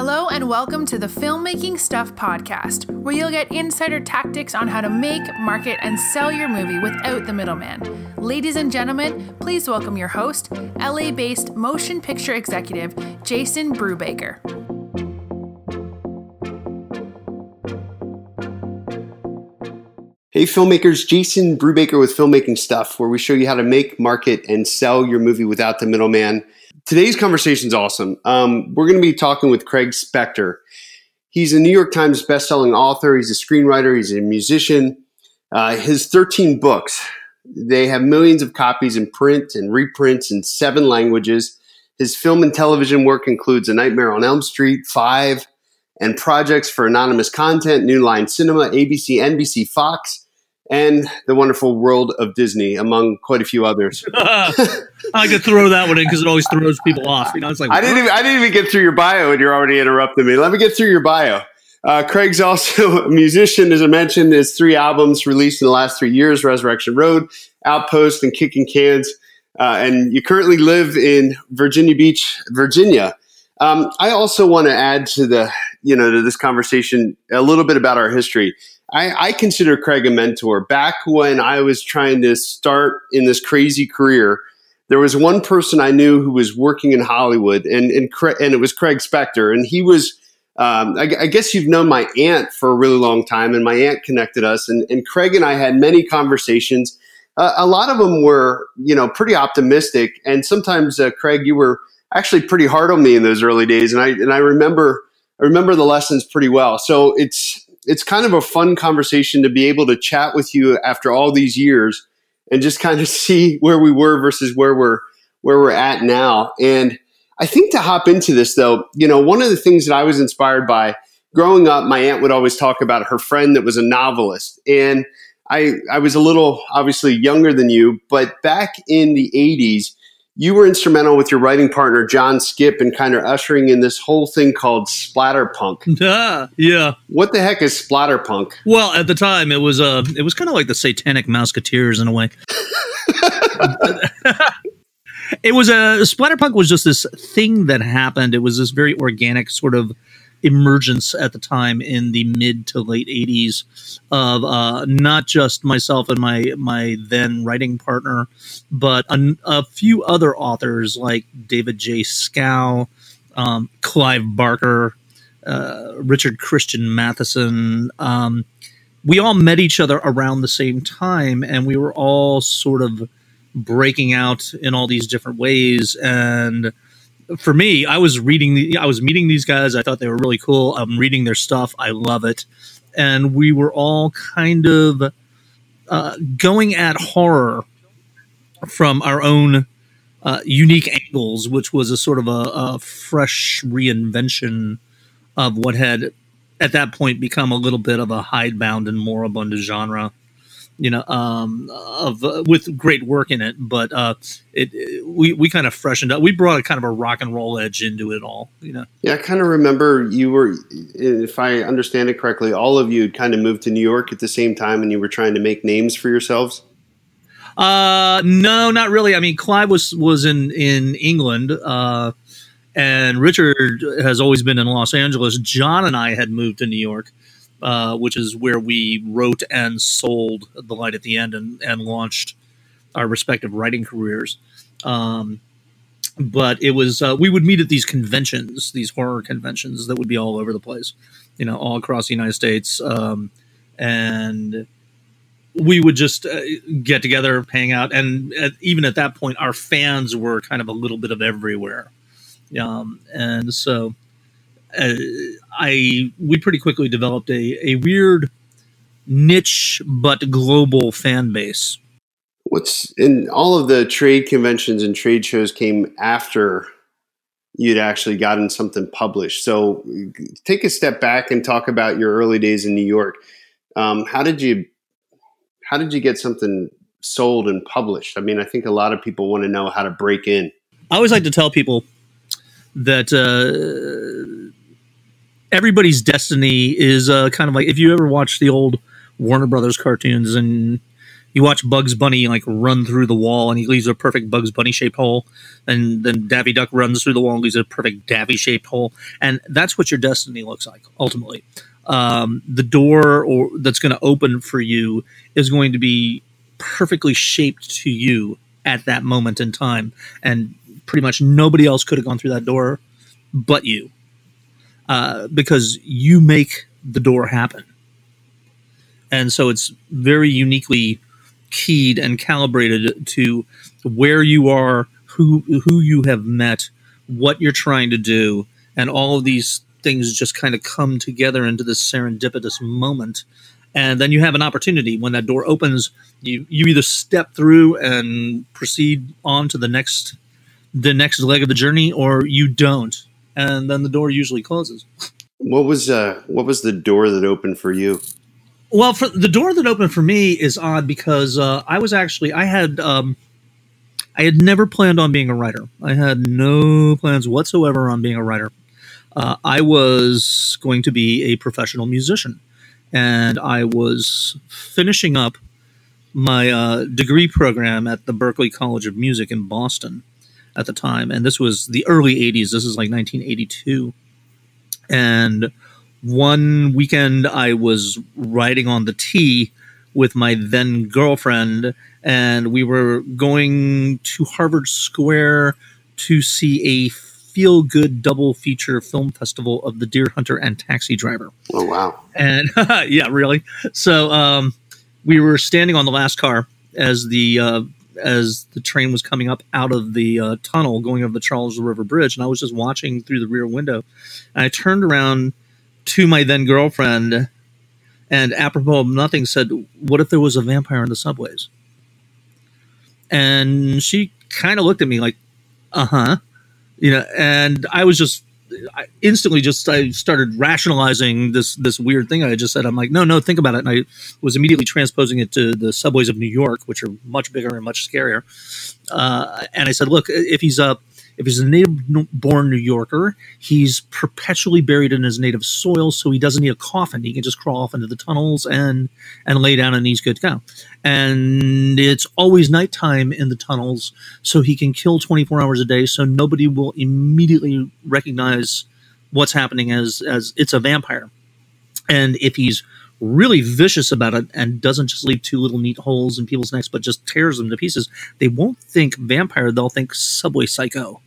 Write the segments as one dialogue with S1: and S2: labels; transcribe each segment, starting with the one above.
S1: Hello, and welcome to the Filmmaking Stuff podcast, where you'll get insider tactics on how to make, market, and sell your movie without the middleman. Ladies and gentlemen, please welcome your host, LA based motion picture executive, Jason Brubaker.
S2: Hey, filmmakers, Jason Brubaker with Filmmaking Stuff, where we show you how to make, market, and sell your movie without the middleman. Today's conversation is awesome. Um, we're going to be talking with Craig Spector. He's a New York Times bestselling author. He's a screenwriter. He's a musician. Uh, his 13 books, they have millions of copies in print and reprints in seven languages. His film and television work includes A Nightmare on Elm Street, Five, and projects for anonymous content, New Line Cinema, ABC, NBC, Fox, and the wonderful world of Disney, among quite a few others.
S3: I could throw that one in because it always throws people off. You know, it's like
S2: I didn't even I didn't even get through your bio, and you're already interrupting me. Let me get through your bio. Uh, Craig's also a musician, as I mentioned. His three albums released in the last three years: Resurrection Road, Outpost, and Kicking Cans. Uh, and you currently live in Virginia Beach, Virginia. Um, I also want to add to the you know to this conversation a little bit about our history. I, I, consider Craig a mentor. Back when I was trying to start in this crazy career, there was one person I knew who was working in Hollywood, and and, and it was Craig Spector, and he was. Um, I, I, guess you've known my aunt for a really long time, and my aunt connected us, and, and Craig and I had many conversations. Uh, a lot of them were, you know, pretty optimistic, and sometimes, uh, Craig, you were actually pretty hard on me in those early days, and I and I remember I remember the lessons pretty well. So it's it's kind of a fun conversation to be able to chat with you after all these years and just kind of see where we were versus where we're where we're at now. And I think to hop into this though, you know, one of the things that I was inspired by growing up, my aunt would always talk about her friend that was a novelist. And I I was a little obviously younger than you, but back in the 80s, you were instrumental with your writing partner John Skipp in kind of ushering in this whole thing called splatterpunk.
S3: Yeah, yeah.
S2: What the heck is splatterpunk?
S3: Well, at the time, it was uh, it was kind of like the Satanic Musketeers in a way. it was a splatterpunk was just this thing that happened. It was this very organic sort of emergence at the time in the mid to late 80s of uh, not just myself and my my then writing partner, but a, a few other authors like David J. Schow, um, Clive Barker, uh, Richard Christian Matheson. Um, we all met each other around the same time, and we were all sort of breaking out in all these different ways and for me, I was reading the, I was meeting these guys. I thought they were really cool. I'm reading their stuff. I love it, and we were all kind of uh, going at horror from our own uh, unique angles, which was a sort of a, a fresh reinvention of what had at that point become a little bit of a hidebound and moribund genre you know, um, of uh, with great work in it. But uh, it, it, we we kind of freshened up. We brought a kind of a rock and roll edge into it all. You know.
S2: Yeah, I kind of remember you were, if I understand it correctly, all of you had kind of moved to New York at the same time, and you were trying to make names for yourselves.
S3: Uh, no, not really. I mean, Clive was was in in England. Uh, and Richard has always been in Los Angeles. John and I had moved to New York, uh, which is where we wrote and sold The Light at the End and, and launched our respective writing careers. Um, but it was, uh, we would meet at these conventions, these horror conventions that would be all over the place, you know, all across the United States. Um, and we would just uh, get together, hang out. And at, even at that point, our fans were kind of a little bit of everywhere. Um, and so, uh, I we pretty quickly developed a, a weird niche but global fan base.
S2: What's in all of the trade conventions and trade shows came after you'd actually gotten something published. So take a step back and talk about your early days in New York. Um, how did you how did you get something sold and published? I mean, I think a lot of people want to know how to break in.
S3: I always like to tell people that uh, everybody's destiny is uh, kind of like if you ever watch the old Warner Brothers cartoons and you watch Bugs Bunny like run through the wall and he leaves a perfect Bugs Bunny shaped hole, and then Daffy Duck runs through the wall and leaves a perfect Daffy shaped hole, and that's what your destiny looks like ultimately. Um, the door or that's going to open for you is going to be perfectly shaped to you at that moment in time, and pretty much nobody else could have gone through that door but you, uh, because you make the door happen. And so it's very uniquely keyed and calibrated to where you are, who who you have met, what you're trying to do, and all of these things just kind of come together into this serendipitous moment. And then you have an opportunity when that door opens. You you either step through and proceed on to the next the next leg of the journey, or you don't, and then the door usually closes.
S2: What was uh what was the door that opened for you?
S3: Well, for the door that opened for me is odd because uh, I was actually I had um, I had never planned on being a writer. I had no plans whatsoever on being a writer. Uh, I was going to be a professional musician, and I was finishing up my uh, degree program at the Berklee College of Music in Boston at the time, and this was the early '80s. This is like 1982, and one weekend I was riding on the T with my then girlfriend, and we were going to Harvard Square to see a feel good double feature film festival of The Deer Hunter and Taxi Driver.
S2: Oh, wow.
S3: And yeah, really. So um, we were standing on the last car as the. Uh, as the train was coming up out of the uh, tunnel going over the Charles River Bridge, and I was just watching through the rear window. And I turned around to my then girlfriend, and apropos of nothing, said, "What if there was a vampire in the subways?" And she kind of looked at me like, "Uh huh," you know. And I was just I instantly just I started rationalizing this this weird thing I just said. I'm like, no, no, think about it. And I was immediately transposing it to the subways of New York, which are much bigger and much scarier. Uh, and I said, look, if he's up if he's a native born New Yorker, he's perpetually buried in his native soil, so he doesn't need a coffin. He can just crawl off into the tunnels and and lay down, and he's good to go. And it's always nighttime in the tunnels, so he can kill 24 hours a day, so nobody will immediately recognize what's happening as as it's a vampire. And if he's really vicious about it and doesn't just leave two little neat holes in people's necks, but just tears them to pieces, they won't think vampire, they'll think subway psycho.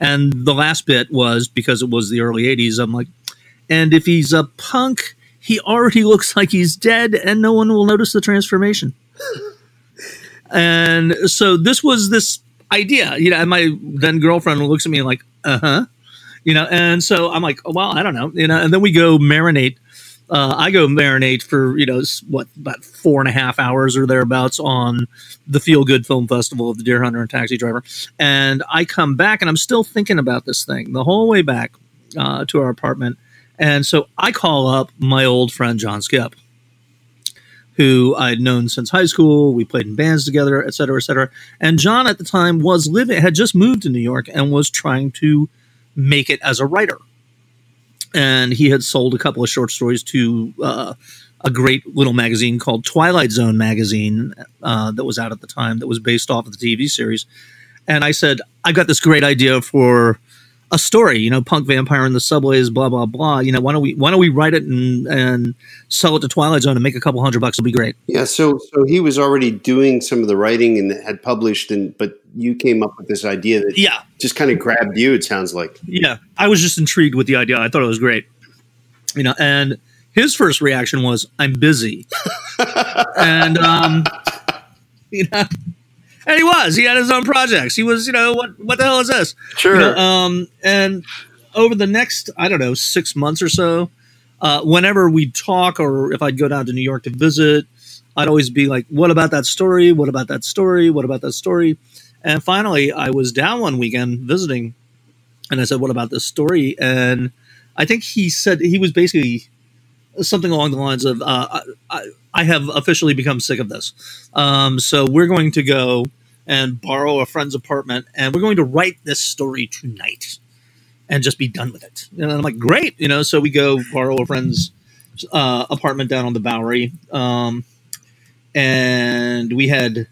S3: And the last bit was because it was the early 80s, I'm like, and if he's a punk, he already looks like he's dead and no one will notice the transformation. and so this was this idea, you know, and my then girlfriend looks at me like, uh huh. You know, and so I'm like, well, I don't know, you know, and then we go marinate. Uh, I go marinate for you know what about four and a half hours or thereabouts on the Feel Good Film Festival of the Deer Hunter and Taxi Driver, and I come back and I'm still thinking about this thing the whole way back uh, to our apartment, and so I call up my old friend John Skipp, who I'd known since high school. We played in bands together, et cetera, et cetera. And John at the time was living, had just moved to New York and was trying to make it as a writer. And he had sold a couple of short stories to uh, a great little magazine called Twilight Zone magazine uh, that was out at the time that was based off of the TV series. And I said, I've got this great idea for a story, you know, punk vampire in the subways, blah blah blah. You know, why don't we why don't we write it and and sell it to Twilight Zone and make a couple hundred bucks? It'll be great.
S2: Yeah, so so he was already doing some of the writing and had published, and but you came up with this idea that
S3: Yeah,
S2: just kind of grabbed you. It sounds like.
S3: yeah. I was just intrigued with the idea. I thought it was great. You know, and his first reaction was, "I'm busy," and um, you know. And he was. He had his own projects. He was, you know, what what the hell is this?
S2: Sure.
S3: You know, um, and over the next, I don't know, six months or so, uh, whenever we'd talk or if I'd go down to New York to visit, I'd always be like, what about that story? What about that story? What about that story? And finally, I was down one weekend visiting and I said, what about this story? And I think he said he was basically something along the lines of, uh, I, I have officially become sick of this. Um, so we're going to go and borrow a friend's apartment and we're going to write this story tonight and just be done with it. And I'm like, great, you know. So we go borrow a friend's uh, apartment down on the Bowery, um, and we had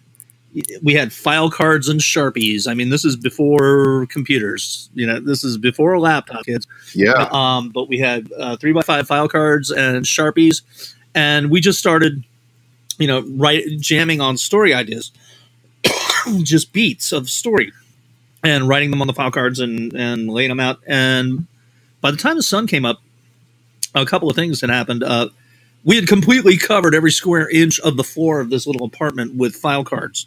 S3: we had file cards and sharpies. I mean, this is before computers. You know, this is before a laptop, kids.
S2: Yeah.
S3: Um, but we had uh, three by five file cards and sharpies, and we just started, you know, right jamming on story ideas, just beats of story, and writing them on the file cards and and laying them out. And by the time the sun came up, a couple of things had happened. Uh, we had completely covered every square inch of the floor of this little apartment with file cards.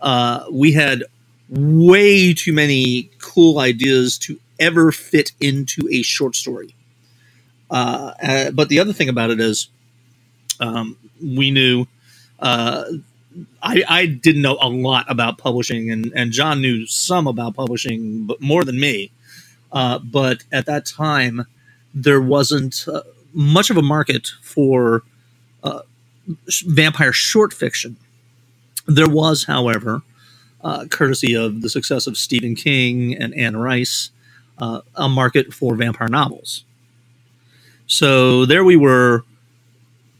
S3: Uh, we had way too many cool ideas to ever fit into a short story. Uh, uh, but the other thing about it is, um, we knew. Uh, I, I didn't know a lot about publishing, and, and John knew some about publishing, but more than me. Uh, but at that time, there wasn't uh, much of a market for vampire short fiction. There was, however, uh, courtesy of the success of Stephen King and Anne Rice, uh, a market for vampire novels. So there we were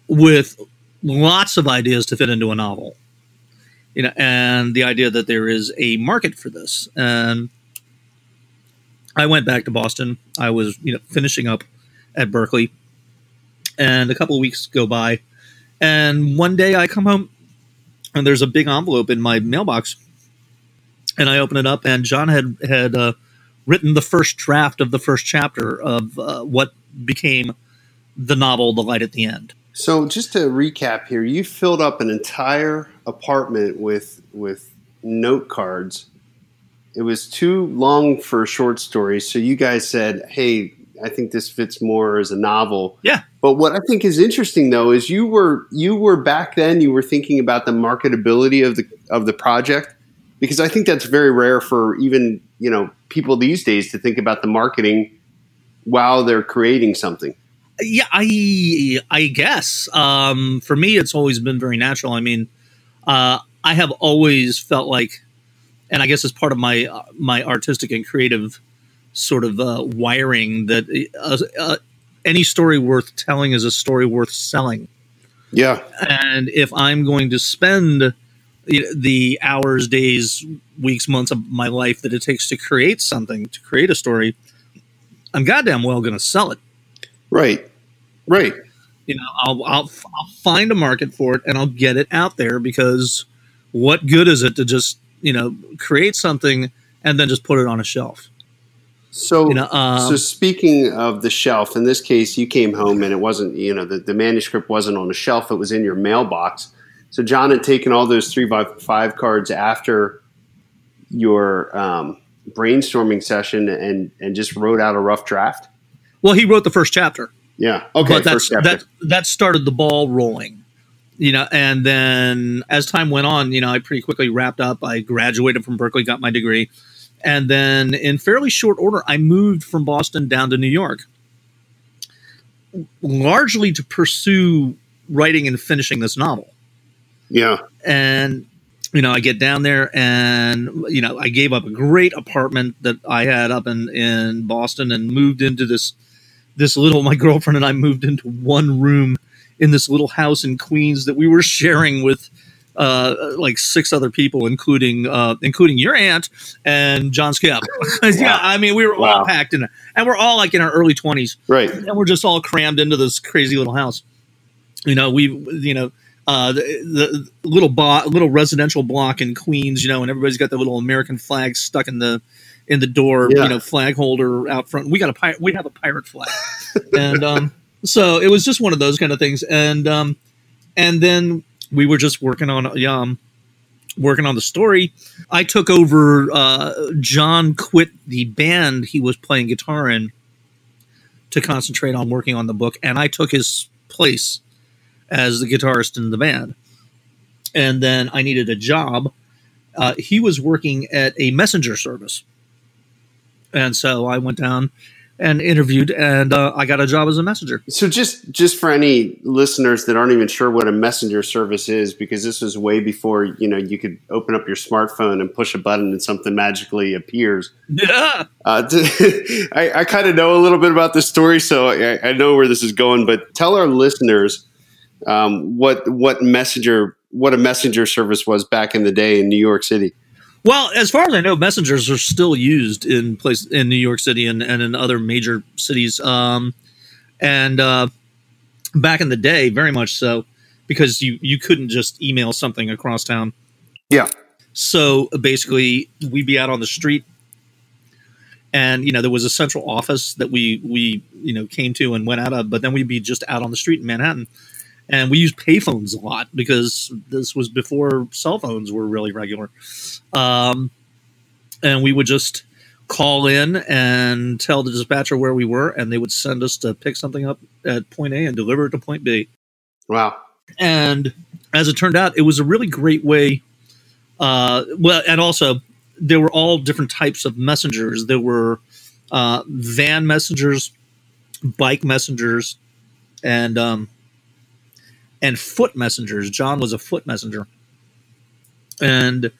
S3: with lots of ideas to fit into a novel. You know, and the idea that there is a market for this. And I went back to Boston. I was, you know, finishing up at Berklee and a couple of weeks go by, and one day I come home and there's a big envelope in my mailbox, and I open it up, and John had had uh, written the first draft of the first chapter of uh, what became the novel, The Light at the End.
S2: So just to recap here, you filled up an entire apartment with with note cards. It was too long for a short story, so you guys said, "Hey, I think this fits more as a novel."
S3: Yeah.
S2: But what I think is interesting though is you were you were back then you were thinking about the marketability of the of the project because I think that's very rare for even, you know, people these days to think about the marketing while they're creating something.
S3: Yeah, I I guess um, for me it's always been very natural. I mean, uh, I have always felt like, and I guess as part of my uh, my artistic and creative sort of uh, wiring that uh, uh, any story worth telling is a story worth selling.
S2: Yeah.
S3: And if I'm going to spend the hours, days, weeks, months of my life that it takes to create something, to create a story, I'm goddamn well going to sell it.
S2: Right. Right.
S3: You know, I'll, I'll, I'll find a market for it and I'll get it out there because what good is it to just, you know, create something and then just put it on a shelf?
S2: So,
S3: You know, um,
S2: so speaking of the shelf, in this case, you came home and it wasn't, you know, the, the manuscript wasn't on a shelf; it was in your mailbox. So, John had taken all those three by five cards after your um, brainstorming session and and just wrote out a rough draft.
S3: Well, he wrote the first chapter.
S2: Yeah. Okay.
S3: but that's that that started the ball rolling you know and then as time went on you know i pretty quickly wrapped up i graduated from berklee got my degree and then in fairly short order i moved from boston down to new york largely to pursue writing and finishing this novel
S2: yeah.
S3: and you know i get down there and you know i gave up a great apartment that i had up in in boston and moved into this this little my girlfriend and i moved into one room in this little house in queens that we were sharing with uh, like six other people, including uh, including your aunt and John Skipp. yeah, I mean, we were
S2: Wow.
S3: all packed in, and we're all like in our early twenties
S2: Right.
S3: and we're just all crammed into this crazy little house. You know, we, you know, uh, the, the little bo- little residential block in Queens, you know, and everybody's got the little American flag stuck in the in the door,
S2: Yeah.
S3: you know, flag holder out front. We got a pirate. We have a pirate flag, and um, so it was just one of those kind of things. And um, and then we were just working on um, working on the story. I took over. Uh, John quit the band he was playing guitar in to concentrate on working on the book, and I took his place as the guitarist in the band. And then I needed a job. Uh, he was working at a messenger service, and so I went down and interviewed, and uh, I got a job as a messenger.
S2: So just just for any listeners that aren't even sure what a messenger service is, because this was way before you know you could open up your smartphone and push a button and something magically appears.
S3: Yeah,
S2: Uh, I, I kind of know a little bit about this story, so I, I know where this is going. But tell our listeners um, what what messenger what a messenger service was back in the day in New York City.
S3: Well, as far as I know, messengers are still used in place in New York City and, and in other major cities. Um, and uh, back in the day, very much so, because you you couldn't just email something across town.
S2: Yeah.
S3: So basically, we'd be out on the street, and you know there was a central office that we we you know came to and went out of, but then we'd be just out on the street in Manhattan, and we used payphones a lot because this was before cell phones were really regular, um, and we would just call in and tell the dispatcher where we were, and they would send us to pick something up at point A and deliver it to point B.
S2: Wow.
S3: And as it turned out, it was a really great way. Uh, well, and also there were all different types of messengers. There were uh, van messengers, bike messengers, and um, and foot messengers. John was a foot messenger, and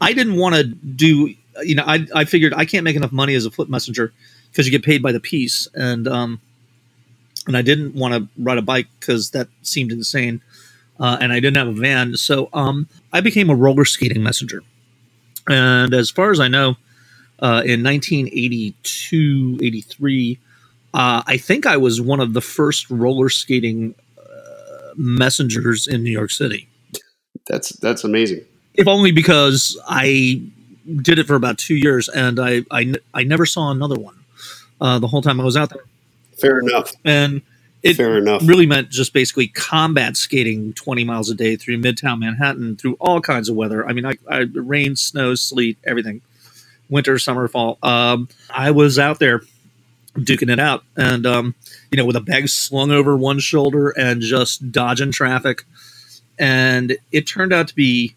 S3: I didn't want to do. You know, I I figured I can't make enough money as a foot messenger because you get paid by the piece, and um, and I didn't want to ride a bike because that seemed insane, uh, and I didn't have a van, so um, I became a roller skating messenger. And as far as I know, uh, in 1982, 83, uh, I think I was one of the first roller skating messengers in New York City.
S2: That's that's amazing.
S3: If only because I did it for about two years, and I I, I never saw another one uh, the whole time I was out there.
S2: Fair enough.
S3: And it
S2: Fair enough.
S3: really meant just basically combat skating 20 miles a day through midtown Manhattan through all kinds of weather. I mean, I, I rain, snow, sleet, everything, winter, summer, fall. Um, I was out there duking it out, and um, you know, with a bag slung over one shoulder and just dodging traffic. And it turned out to be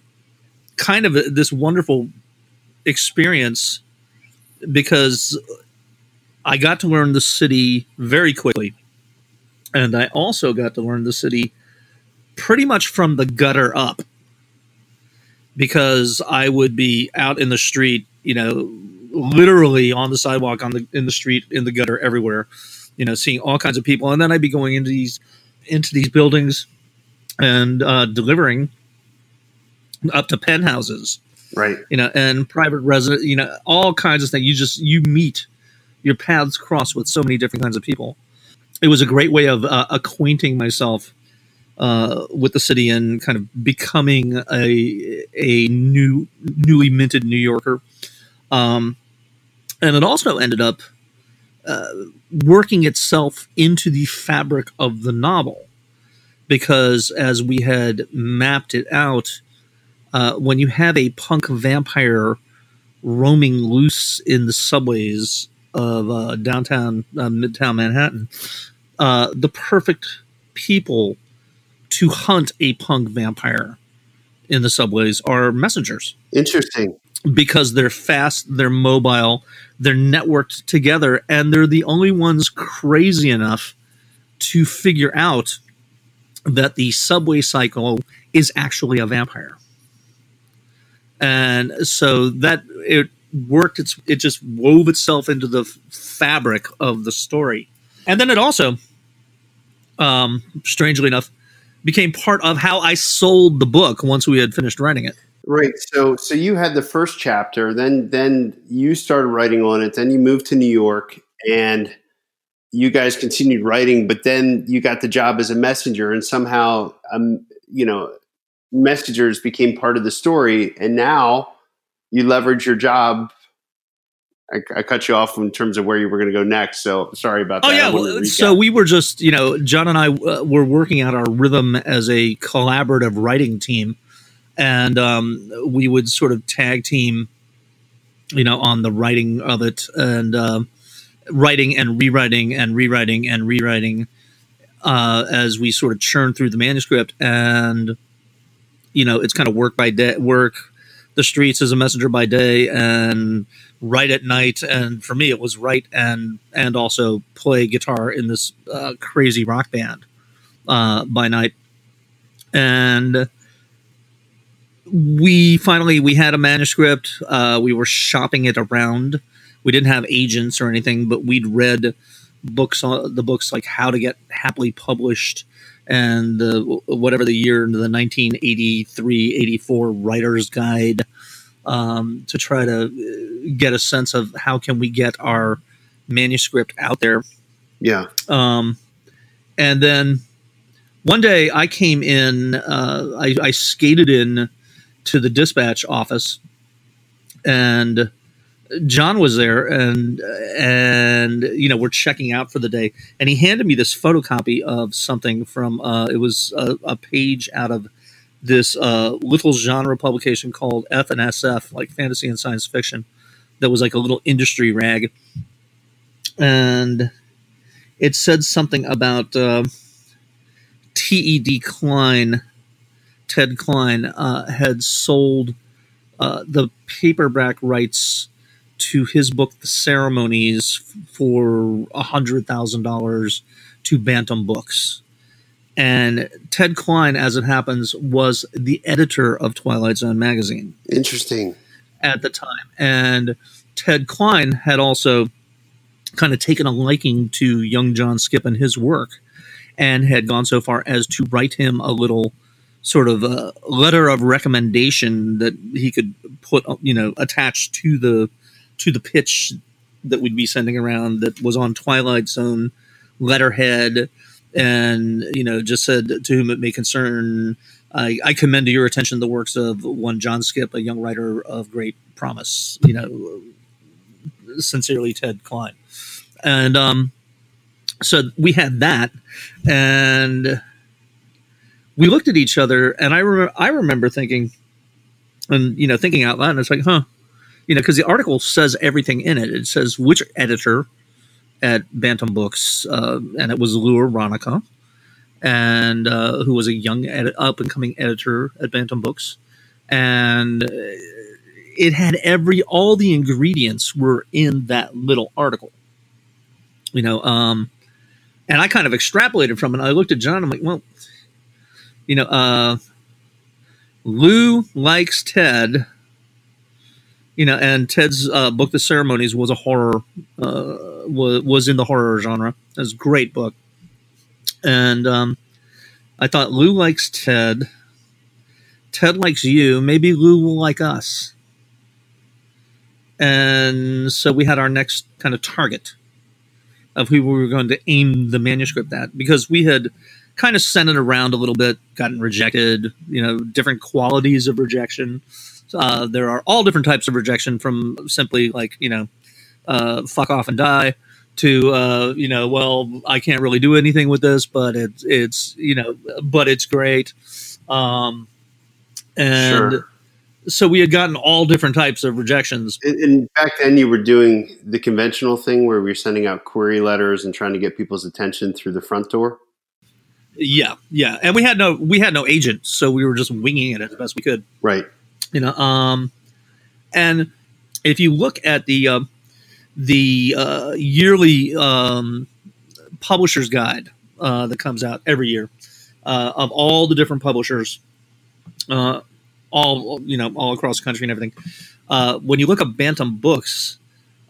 S3: kind of a, this wonderful experience because I got to learn the city very quickly. And I also got to learn the city pretty much from the gutter up because I would be out in the street, you know, literally on the sidewalk, on the in the street, in the gutter, everywhere, you know, seeing all kinds of people, and then I'd be going into these into these buildings and uh, delivering up to penthouses,
S2: Right.
S3: you know, and private resident, you know, all kinds of things. You just you meet your paths cross with so many different kinds of people. It was a great way of uh, acquainting myself uh, with the city and kind of becoming a a new newly minted New Yorker. Um, and it also ended up uh, working itself into the fabric of the novel because as we had mapped it out, uh, when you have a punk vampire roaming loose in the subways of uh, downtown uh, midtown manhattan uh, the perfect people to hunt a punk vampire in the subways are messengers
S2: Interesting.
S3: because they're fast they're mobile they're networked together and they're the only ones crazy enough to figure out that the subway cycle is actually a vampire. And so that it worked it's it just wove itself into the fabric of the story. And then it also um strangely enough became part of how i sold the book once we had finished writing it
S2: Right. So so you had the first chapter, then then you started writing on it, then you moved to New York and you guys continued writing, but then you got the job as a messenger and somehow um you know messengers became part of the story and now you leverage your job I, I cut you off in terms of where you were going to go next. So sorry about that.
S3: Oh yeah,
S2: I wanted to
S3: well,
S2: recap.
S3: so we were just you know John and I uh, were working out our rhythm as a collaborative writing team, and um, we would sort of tag team, you know, on the writing of it and um writing and rewriting and rewriting and rewriting uh, as we sort of churn through the manuscript. And you know it's kind of work by day work the streets as a messenger by day and write at night. And for me it was write and and also play guitar in this uh, crazy rock band uh, by night. And we finally we had a manuscript uh, we were shopping it around we didn't have agents or anything but we'd read books on the books like how to get happily published and uh, whatever the year the 1983 84 writer's guide um, to try to uh, get a sense of how can we get our manuscript out there
S2: Yeah.
S3: um, and then one day I came in, uh, I, I skated in to the dispatch office, and John was there, and and you know we're checking out for the day, and he handed me this photocopy of something from uh, it was a, a page out of this uh, little genre publication called F and SF, like fantasy and science fiction, that was like a little industry rag, and it said something about uh, T.E.D. Klein, Ted Klein, uh, had sold uh, the paperback rights to his book, The Ceremonies, for $100,000 to Bantam Books. And Ted Klein, as it happens, was the editor of Twilight Zone magazine
S2: Interesting.
S3: at the time. And Ted Klein had also kind of taken a liking to young John Skipp and his work and had gone so far as to write him a little sort of a letter of recommendation that he could put you know attached to the to the pitch that we'd be sending around that was on Twilight Zone letterhead and you know just said to whom it may concern I, I commend to your attention the works of one John Skipp, a young writer of great promise. You know, sincerely, Ted Klein. And um, so we had that, and we looked at each other, and I remember I remember thinking, and you know, thinking out loud, and it's like, huh, you know, because the article says everything in it. It says which editor at Bantam Books, uh, and it was Lou Ronica and uh, who was a young edi- up and coming editor at Bantam Books, and uh, it had every all the ingredients were in that little article. You know, um, and I kind of extrapolated from it. And I looked at John. I'm like, well, you know, uh, Lou likes Ted. You know, and Ted's uh, book, The Ceremonies, was a horror, uh, was was in the horror genre. It was a great book and um, I thought Lou likes Ted. Ted likes you. Maybe Lou will like us. And so we had our next kind of target of who we were going to aim the manuscript at because we had kind of sent it around a little bit, gotten rejected, you know, different qualities of rejection. Uh, there are all different types of rejection from simply like, you know, uh, fuck off and die to uh, you know, well, I can't really do anything with this, but it's it's you know, but it's great. Um, and
S2: Sure.
S3: so we had gotten all different types of rejections.
S2: And, and back then, you were doing the conventional thing where we were sending out query letters and trying to get people's attention through the front door.
S3: Yeah, yeah, and we had no we had no agent, so we were just winging it as best we could.
S2: Right.
S3: you know um and if you look at the um the uh, yearly um, publisher's guide uh, that comes out every year uh, of all the different publishers uh, all you know all across the country and everything uh, when you look up bantam books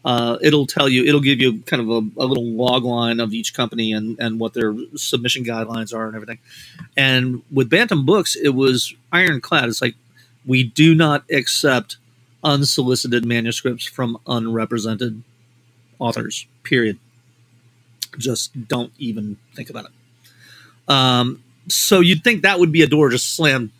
S3: uh, it'll tell you it'll give you kind of a, a little log line of each company and, and what their submission guidelines are and everything. And with bantam books it was ironclad. It's like we do not accept unsolicited manuscripts from unrepresented authors period. Just don't even think about it. Um, so you'd think that would be a door just slammed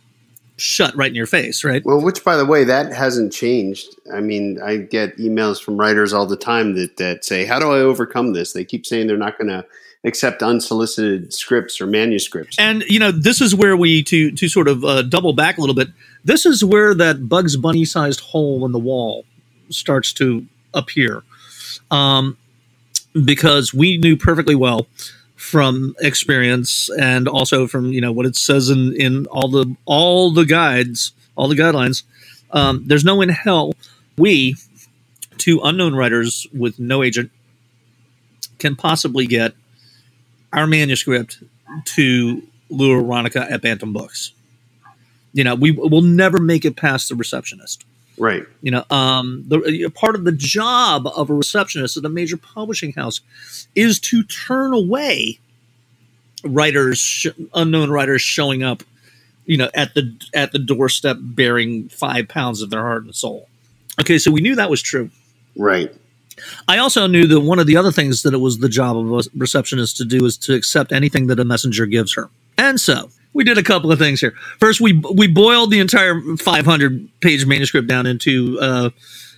S3: shut right in your face right
S2: Well, which, by the way, that hasn't changed. I mean, I get emails from writers all the time that, that say, How do I overcome this? They keep saying they're not going to accept unsolicited scripts or manuscripts.
S3: and you know this is where we to to sort of uh, double back a little bit this is where that bugs bunny sized hole in the wall starts to appear um, because we knew perfectly well from experience and also from you know what it says in in all the all the guides all the guidelines um, there's no in hell we two unknown writers with no agent can possibly get our manuscript to Lou Ronica at Bantam Books. You know, we will never make it past the receptionist.
S2: Right.
S3: You know, um, the part of the job of a receptionist at a major publishing house is to turn away writers, sh- unknown writers showing up, you know, at the at the doorstep bearing five pounds of their heart and soul. Okay, so we knew that was true.
S2: Right.
S3: I also knew that one of the other things that it was the job of a receptionist to do is to accept anything that a messenger gives her. And so we did a couple of things here. First, we we boiled the entire 500 page manuscript down into uh,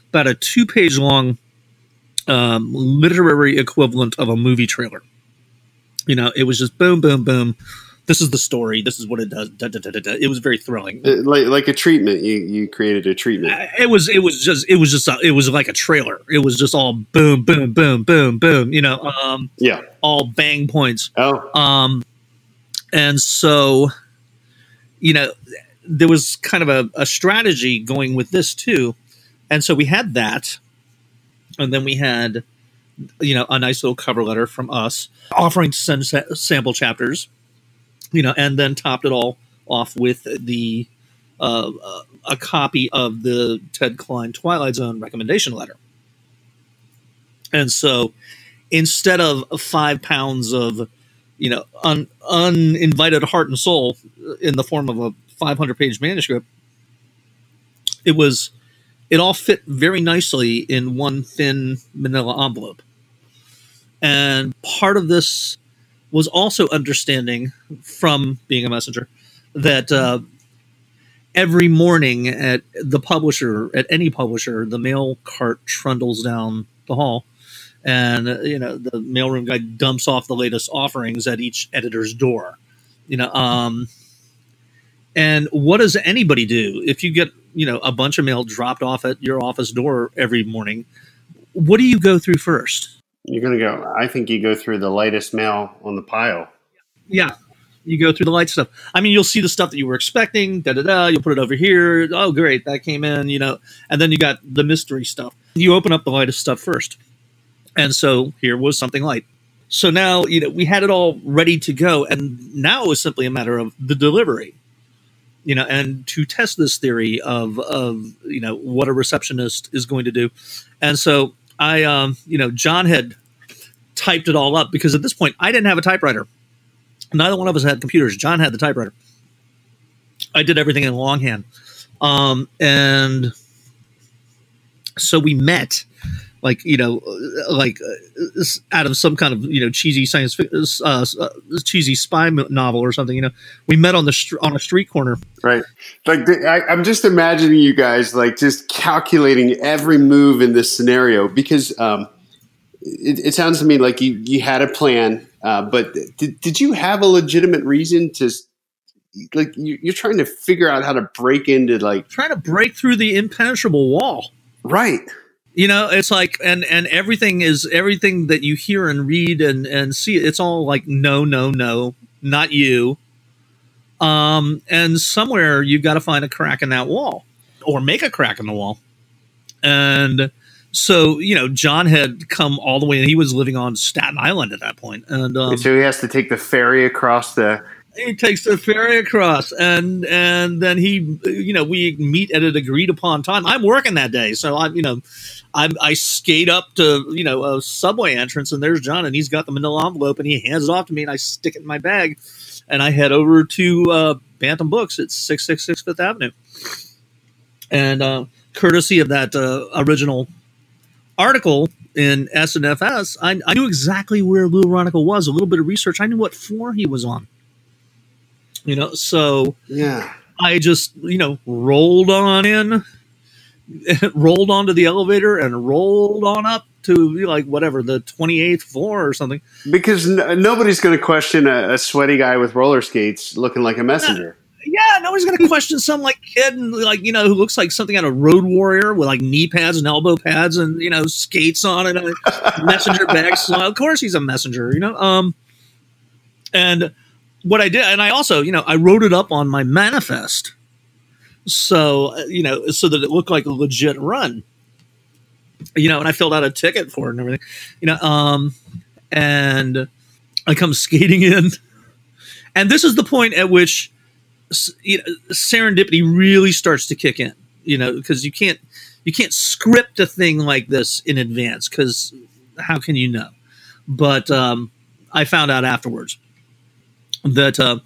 S3: about a two page long um, literary equivalent of a movie trailer. You know, it was just boom, boom, boom. This is the story. This is what it does. Da, da, da, it was very thrilling.
S2: Uh, like like a treatment. You you created a treatment.
S3: It was it was just it was just a, it was like a trailer. It was just all boom, boom, boom, boom, boom. You know, um,
S2: yeah,
S3: all bang points.
S2: Oh,
S3: um, and so, you know, there was kind of a, a strategy going with this too. And so we had that. And then we had, you know, a nice little cover letter from us offering to send sa- sample chapters, you know, and then topped it all off with the uh, a copy of the Ted Klein Twilight Zone recommendation letter. And so instead of five pounds of you know, un, uninvited heart and soul in the form of a 500 page manuscript. It was, it all fit very nicely in one thin manila envelope. And part of this was also understanding from being a messenger that uh, every morning at the publisher, at any publisher, the mail cart trundles down the hall and uh, you know the mailroom guy dumps off the latest offerings at each editor's door you know um and what does anybody do? If you get you know a bunch of mail dropped off at your office door every morning what do you go through first?
S2: You're going to go i think you go through the lightest mail on the pile.
S3: Yeah you go through the light stuff. I mean you'll see the stuff that you were expecting da da da you'll put it over here oh great that came in you know and then you got the mystery stuff. You open up the lightest stuff first and so here was something light. So now, you know, we had it all ready to go. And now it was simply a matter of the delivery, you know, and to test this theory of, of, you know, what a receptionist is going to do. And so I, um, you know, John had typed it all up because at this point I didn't have a typewriter. Neither one of us had computers. John had the typewriter. I did everything in longhand. Um, and so we met like you know, like uh, out of some kind of you know cheesy science uh, uh, cheesy spy novel or something. You know, we met on the str- on a street corner.
S2: Right. Like the, I, I'm just imagining you guys like just calculating every move in this scenario because um, it, it sounds to me like you you had a plan, uh, but did did you have a legitimate reason to? Like you're trying to figure out how to break into like
S3: trying to break through the impenetrable wall,
S2: right?
S3: You know it's like and and everything is everything that you hear and read and and see it's all like no no no not you. Um and somewhere you've got to find a crack in that wall or make a crack in the wall. And so you know john had come all the way and he was living on staten island at that point. And um,
S2: so he has to take the ferry across the
S3: he takes the ferry across and and then he you know we meet at an agreed upon time. I'm working that day so i'm you know I, I skate up to you know a subway entrance and there's John and he's got the Manila envelope and he hands it off to me and I stick it in my bag and I head over to uh, Bantam Books at 666 Fifth Avenue. And uh, courtesy of that uh, original article in SNFS I, I knew exactly where Lou Ronica was a little bit of research. I knew what floor he was on you know so
S2: yeah.
S3: I just you know rolled on in rolled onto the elevator and rolled on up to like whatever the 28th floor or something.
S2: Because n- nobody's going to question a, a, sweaty guy with roller skates looking like a messenger.
S3: yeah, yeah nobody's going to question some like kid and like you know who looks like something out of road warrior with like knee pads and elbow pads and you know skates on and a messenger bag. So of course he's a messenger you know um and what i did and i also you know i wrote it up on my manifest. So uh, you know so that it looked like a legit run. You know and i filled out a ticket for it and everything you know um and i come skating in. And this is the point at which you know, serendipity really starts to kick in you know, because you can't you can't script a thing like this in advance because how can you know? But um, I found out afterwards that uh,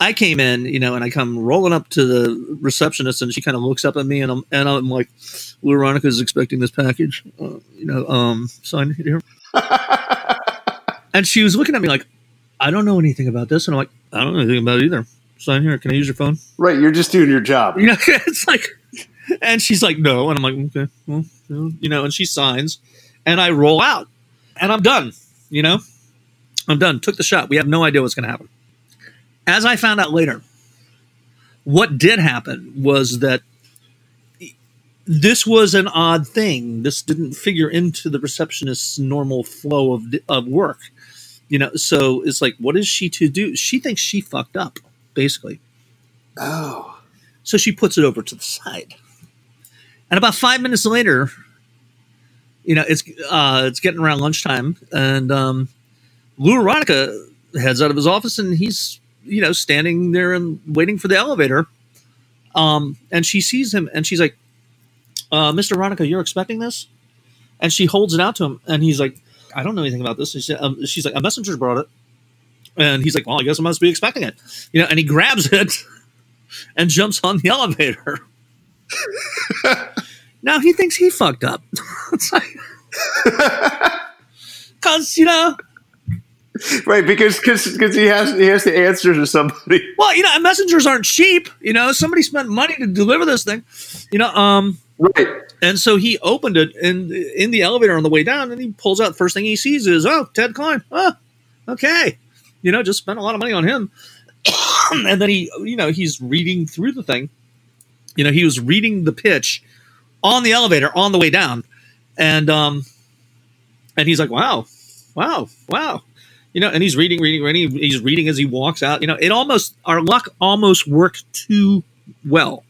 S3: I came in, you know, and I come rolling up to the receptionist, and she kind of looks up at me, and I'm and I'm like, "Veronica's expecting this package, uh, you know, um, sign here." and she was looking at me like, "I don't know anything about this," and I'm like, "I don't know anything about it either." Sign here. Can I use your phone?
S2: Right, you're just doing your job.
S3: You know, it's like, and she's like, "No," and I'm like, "Okay, well, you know," and she signs, and I roll out, and I'm done. You know, I'm done. Took the shot. We have no idea what's going to happen. As I found out later, what did happen was that this was an odd thing. This didn't figure into the receptionist's normal flow of, of work. You know, so it's like, what is she to do? She thinks she fucked up, basically.
S2: Oh.
S3: So she puts it over to the side. And about five minutes later, you know, it's uh, it's getting around lunchtime, and um, Lou Aronica heads out of his office, and he's you know standing there and waiting for the elevator. Um, and she sees him, and she's like, uh, "Mr. Aronica, you're expecting this?" And she holds it out to him, and he's like, "I don't know anything about this." She, um, she's like, "A messenger brought it," and he's like, "Well, I guess I must be expecting it," you know. And he grabs it and jumps on the elevator. now he thinks he fucked up. it's like, because you know,
S2: Right, because because he has he has to answer to somebody.
S3: well, you know, messengers aren't cheap. You know, somebody spent money to deliver this thing. You know, um,
S2: Right.
S3: and so he opened it in in the elevator on the way down, and he pulls out. First thing he sees is, oh, Ted Klein. Oh, okay. You know, just spent a lot of money on him. and then he, you know, he's reading through the thing. You know, he was reading the pitch on the elevator on the way down, and um, and he's like, wow, wow, wow. You know, and he's reading, reading, reading. He's reading as he walks out. You know, it almost our luck almost worked too well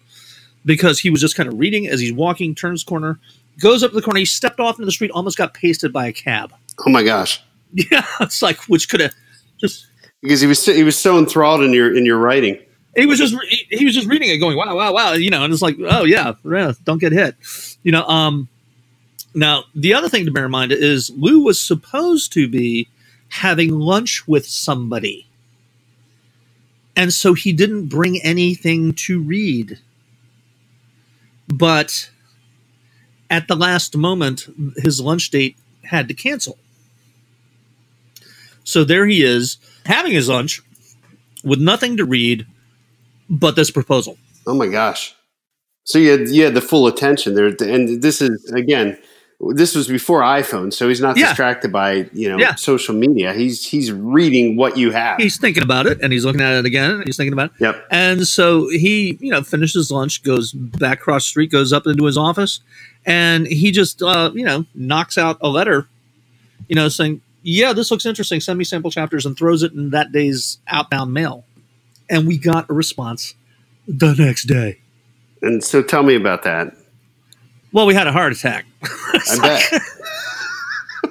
S3: because he was just kind of reading as he's walking, turns corner, goes up the corner. He stepped off into the street, almost got pasted by a cab.
S2: Oh my gosh.
S3: Yeah, it's like which could have just
S2: Because he was so, he was so enthralled in your in your writing.
S3: he was just he, he was just reading it, going wow, wow, wow, you know, and it's like oh yeah, yeah, don't get hit, you know. Um, now the other thing to bear in mind is Lou was supposed to be having lunch with somebody, and so he didn't bring anything to read. But at the last moment, his lunch date had to cancel. So there he is having his lunch with nothing to read but this proposal.
S2: Oh my gosh. So you had, you had the full attention there, and this is again, this was before iPhone, so he's not
S3: Yeah.
S2: distracted by you know
S3: Yeah.
S2: social media. He's he's reading what you have.
S3: He's thinking about it and he's looking at it again he's thinking about it.
S2: yep.
S3: And so he, you know, finishes lunch, goes back across the street, goes up into his office, and he just, uh, you know, knocks out a letter, you know, saying, Yeah, this looks interesting. Send me sample chapters and throws it in that day's outbound mail. And we got a response the next day.
S2: And so tell me about that.
S3: Well, we had a heart attack.
S2: I bet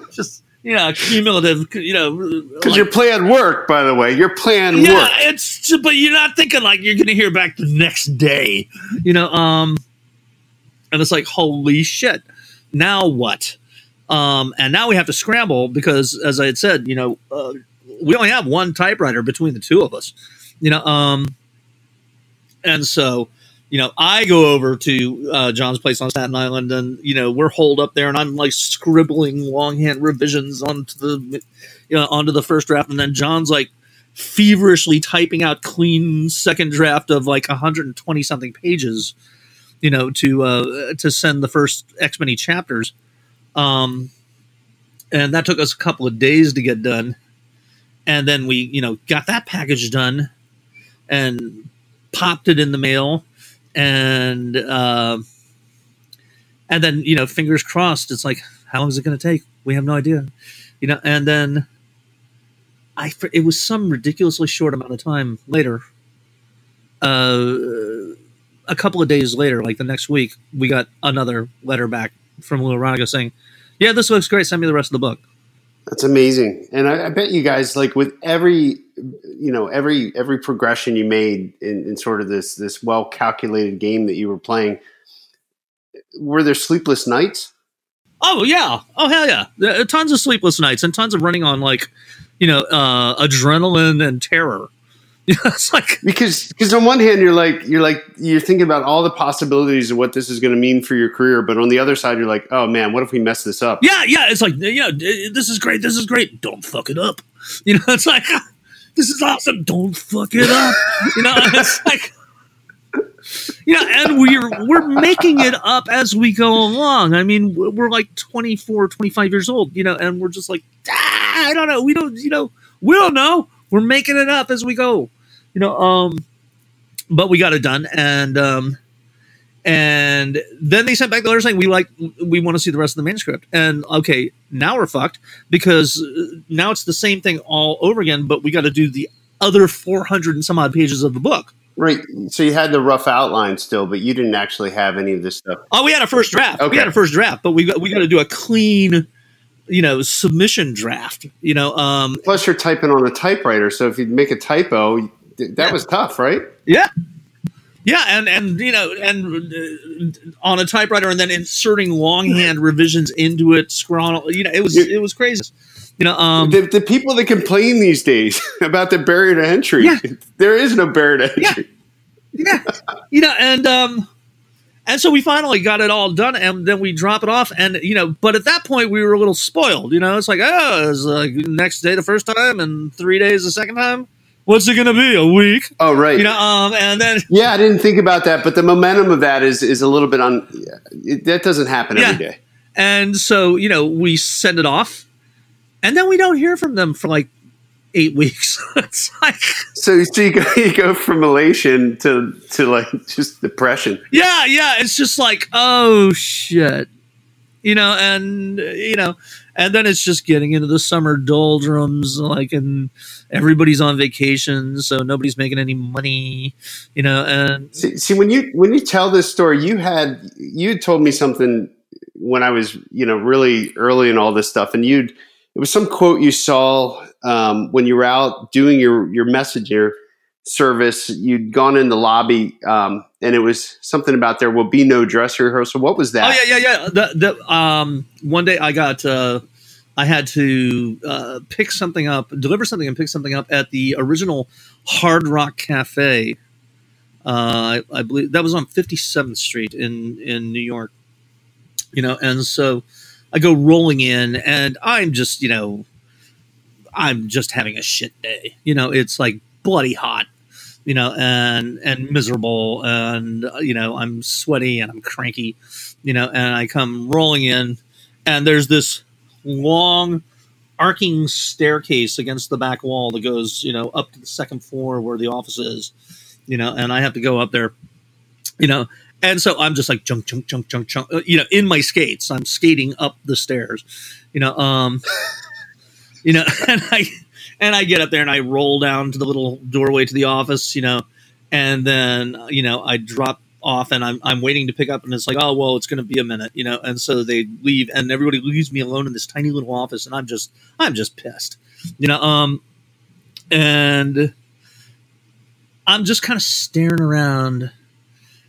S3: just, you know, cumulative, you know,
S2: because
S3: like-
S2: your plan worked. By the way, your plan
S3: yeah,
S2: worked.
S3: it's but you're not thinking like you're gonna hear back the next day, you know. Um, and it's like holy shit, now what? Um, and now we have to scramble because, as I had said, you know, uh, we only have one typewriter between the two of us, you know. Um, and so, you know, I go over to uh, John's place on Staten Island, and you know, we're holed up there, and I'm like scribbling longhand revisions onto the, you know, onto the first draft, and then John's like feverishly typing out clean second draft of like 120 something pages, you know, to uh, to send the first X many chapters, um, and that took us a couple of days to get done, and then we, you know, got that package done, and popped it in the mail and uh, and then you know fingers crossed it's like how long is it going to take? We have no idea. You know and then i it was some ridiculously short amount of time later uh a couple of days later like the next week we got another letter back from Lou Aronica saying yeah this looks great send me the rest of the book
S2: That's amazing, and I, I bet you guys like with every, you know, every every progression you made in, in sort of this this well calculated game that you were playing. were there sleepless nights?
S3: Oh yeah. Oh hell yeah. Tons of sleepless nights and tons of running on like, you know, uh, adrenaline and terror. You know, it's like
S2: Because because on one hand you're like you're like you're thinking about all the possibilities of what this is going to mean for your career, but on the other side you're like, oh man, what if we mess this up?
S3: yeah, yeah. It's like know, this is great. This is great. Don't fuck it up. You know, it's like this is awesome. Don't fuck it up. You know, it's like. You know, and we're we're making it up as we go along. I mean, we're we're like 24, 25 years old, you know, and we're just like, ah, I don't know. We don't, you know, we don't know. We're making it up as we go. You know, um but we got it done and um and then they sent back the letter saying we like we want to see the rest of the manuscript and okay now we're fucked because uh, now it's the same thing all over again but we got to do the other 400 and some odd pages of the book
S2: Right. So you had the rough outline still, but you didn't actually have any of this stuff.
S3: oh we had a first draft
S2: Okay.
S3: we had a first draft but we got we got to do a clean you know submission draft you know um
S2: Plus, you're typing on a typewriter, so if you make a typo, that
S3: Yeah.
S2: was tough, right?
S3: Yeah. Yeah, and and you know, and uh, on a typewriter, and then inserting longhand revisions into it, scrawl. You know, it was it was crazy. You know, um,
S2: the, the people that complain these days about the barrier to entry,
S3: Yeah.
S2: there is no barrier to
S3: Yeah.
S2: entry.
S3: yeah, you know, and um, and so we finally got it all done, and then we drop it off, and you know, but at that point we were a little spoiled. You know, it's like oh, it's like next day the first time, and three days the second time. What's it gonna be? A week?
S2: Oh, right.
S3: You know, um, and then
S2: yeah, I didn't think about that, but the momentum of that is is a little bit on. It, that doesn't happen
S3: Yeah.
S2: every day.
S3: And so, you know, we send it off, and then we don't hear from them for like eight weeks. it's like,
S2: So, so you go you go from elation to to like just depression.
S3: yeah, yeah. It's just like, oh shit, you know, and you know, and then it's just getting into the summer doldrums, like, and everybody's on vacation, so nobody's making any money, you know, and
S2: See, see when you when you tell this story, you had you had told me something when I was you know really early in all this stuff, and you'd it was some quote you saw um, when you were out doing your your messenger service. You'd gone in the lobby, um, and it was something about there will be no dress rehearsal. What was that?
S3: Oh yeah, yeah, yeah. The, the um one day I got uh I had to uh, pick something up, deliver something, and pick something up at the original Hard Rock Cafe. Uh, I, I believe that was on Fifty Seventh Street in in New York. You know, and so I go rolling in, and I'm just you know, I'm just having a shit day. You know, it's like bloody hot. You know, and and miserable, and uh, you know, I'm sweaty and I'm cranky you know, and I come rolling in, and there's this long arcing staircase against the back wall that goes, you know, up to the second floor where the office is, you know, and I have to go up there, you know, and so I'm just like junk, junk, junk, junk, junk, uh, you know, in my skates. I'm skating up the stairs, you know, um, you know, and I and I get up there and I roll down to the little doorway to the office, you know, and then you know I drop off and I'm I'm waiting to pick up and it's like oh well it's going to be a minute you know? And so they leave and everybody leaves me alone in this tiny little office and I'm just I'm just pissed you know? Um and I'm just kind of staring around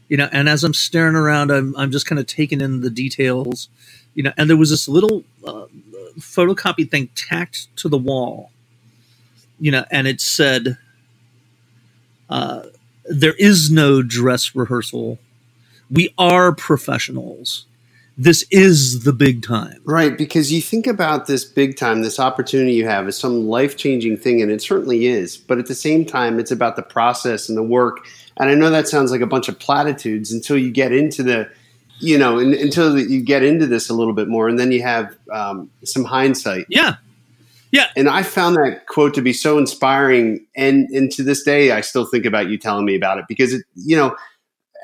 S3: you know? And as I'm staring around I'm I'm just kind of taking in the details you know? And there was this little uh, photocopy thing tacked to the wall you know? And it said uh there is no dress rehearsal. We are professionals. This is the big time.
S2: Right, because you think about this big time, this opportunity you have is some life changing thing, and it certainly is. But at the same time, it's about the process and the work. And I know that sounds like a bunch of platitudes until you get into the, you know, in, until you get into this a little bit more, and then you have um, some hindsight.
S3: Yeah.
S2: And I found that quote to be so inspiring, and and to this day, I still think about you telling me about it because it, you know,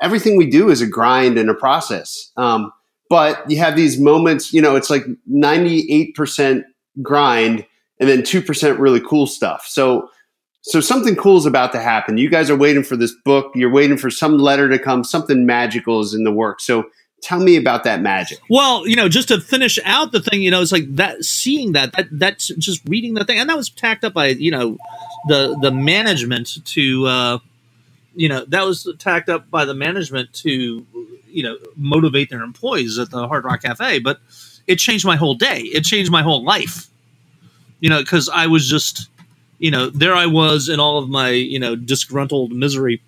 S2: everything we do is a grind and a process. Um, but you have these moments, you know, it's like ninety eight percent grind and then two percent really cool stuff. So so something cool is about to happen. You guys are waiting for this book. You're waiting for some letter to come. Something magical is in the work. So tell me about that magic.
S3: Well, you know, just to finish out the thing, you know, it's like that seeing that, that that's just reading the thing. And that was tacked up by, you know, the the management to uh you know, that was tacked up by the management to you know motivate their employees at the Hard Rock Cafe, but it changed my whole day. It changed my whole life. You know, because I was just, you know, there I was in all of my you know disgruntled misery.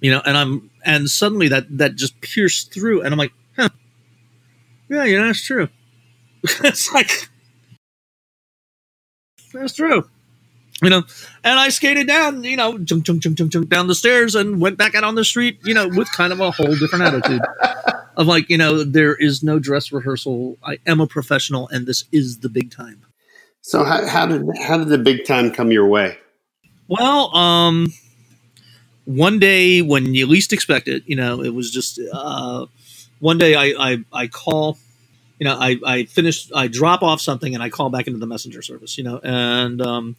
S3: You know, and I'm and suddenly that that just pierced through, and I'm like, huh, yeah, yeah, that's true. it's like that's true you know, and I skated down, you know, junk, junk, junk, junk, junk down the stairs and went back out on the street, you know, with kind of a whole different attitude of like, you know, there is no dress rehearsal. I am a professional, and this is the big time.
S2: So how, how did how did the big time come your way?
S3: Well, um, one day when you least expect it, you know, it was just uh, one day I, I I call you know, I, I finish, I drop off something and I call back into the messenger service, you know, and um,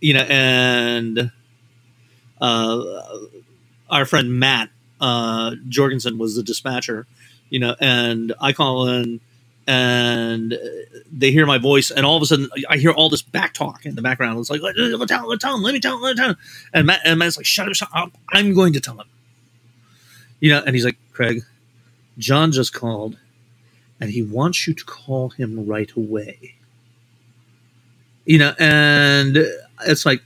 S3: you know, and uh, our friend Matt uh, Jorgensen was the dispatcher, you know, and I call in and they hear my voice, and all of a sudden I hear all this back talk in the background. It's like, let, let, tell, let tell him, let me tell him, let me tell him. And, Matt, and Matt's like, shut up, shut up. I'm going to tell him. You know, and he's like, Craig, John just called, and he wants you to call him right away. You know, and it's like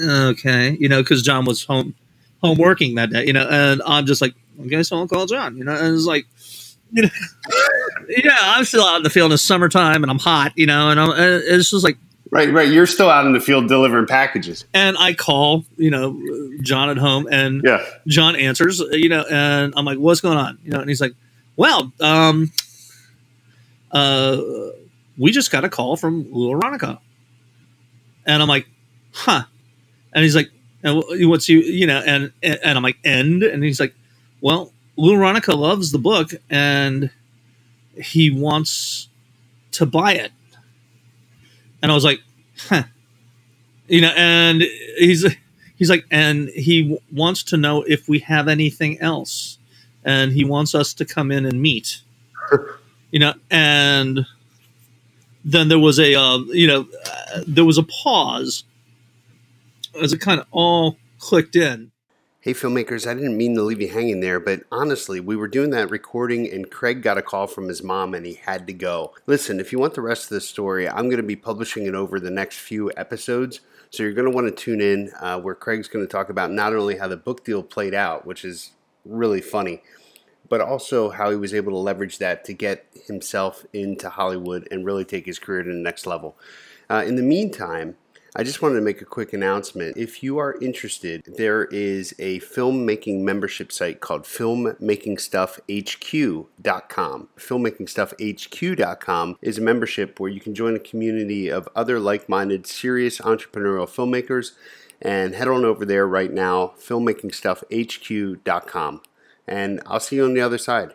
S3: okay, you know, because John was home home working that day, you know, and I'm just like, okay, so I'll call John, you know, and it's like, you know, yeah, I'm still out in the field in the summertime and I'm hot, you know, and, I'm, it's just like,
S2: right, right, you're still out in the field delivering packages,
S3: and I call, you know, John at home, and
S2: yeah,
S3: John answers, you know, and I'm like, what's going on, you know, and he's like, well, um, uh, we just got a call from Lou Aronica. And I'm like, huh. And he's like, and what's you, you know, and, and I'm like, end. And he's like, well, Lou Aronica loves the book and he wants to buy it. And I was like, huh. You know, and he's, he's like, and he wants to know if we have anything else. And he wants us to come in and meet. you know, and then there was a uh, you know uh, there was a pause as it kind of all clicked in
S2: hey filmmakers i didn't mean to leave you hanging there but honestly we were doing that recording and craig got a call from his mom and he had to go listen if you want the rest of the story i'm going to be publishing it over the next few episodes so you're going to want to tune in uh, where craig's going to talk about not only how the book deal played out which is really funny but also how he was able to leverage that to get himself into Hollywood and really take his career to the next level. Uh, in the meantime, I just wanted to make a quick announcement. If you are interested, there is a filmmaking membership site called filmmakingstuffhq.com. Filmmakingstuffhq.com is a membership where you can join a community of other like minded, serious entrepreneurial filmmakers. And head on over there right now, filmmakingstuffhq.com and I'll see you on the other side.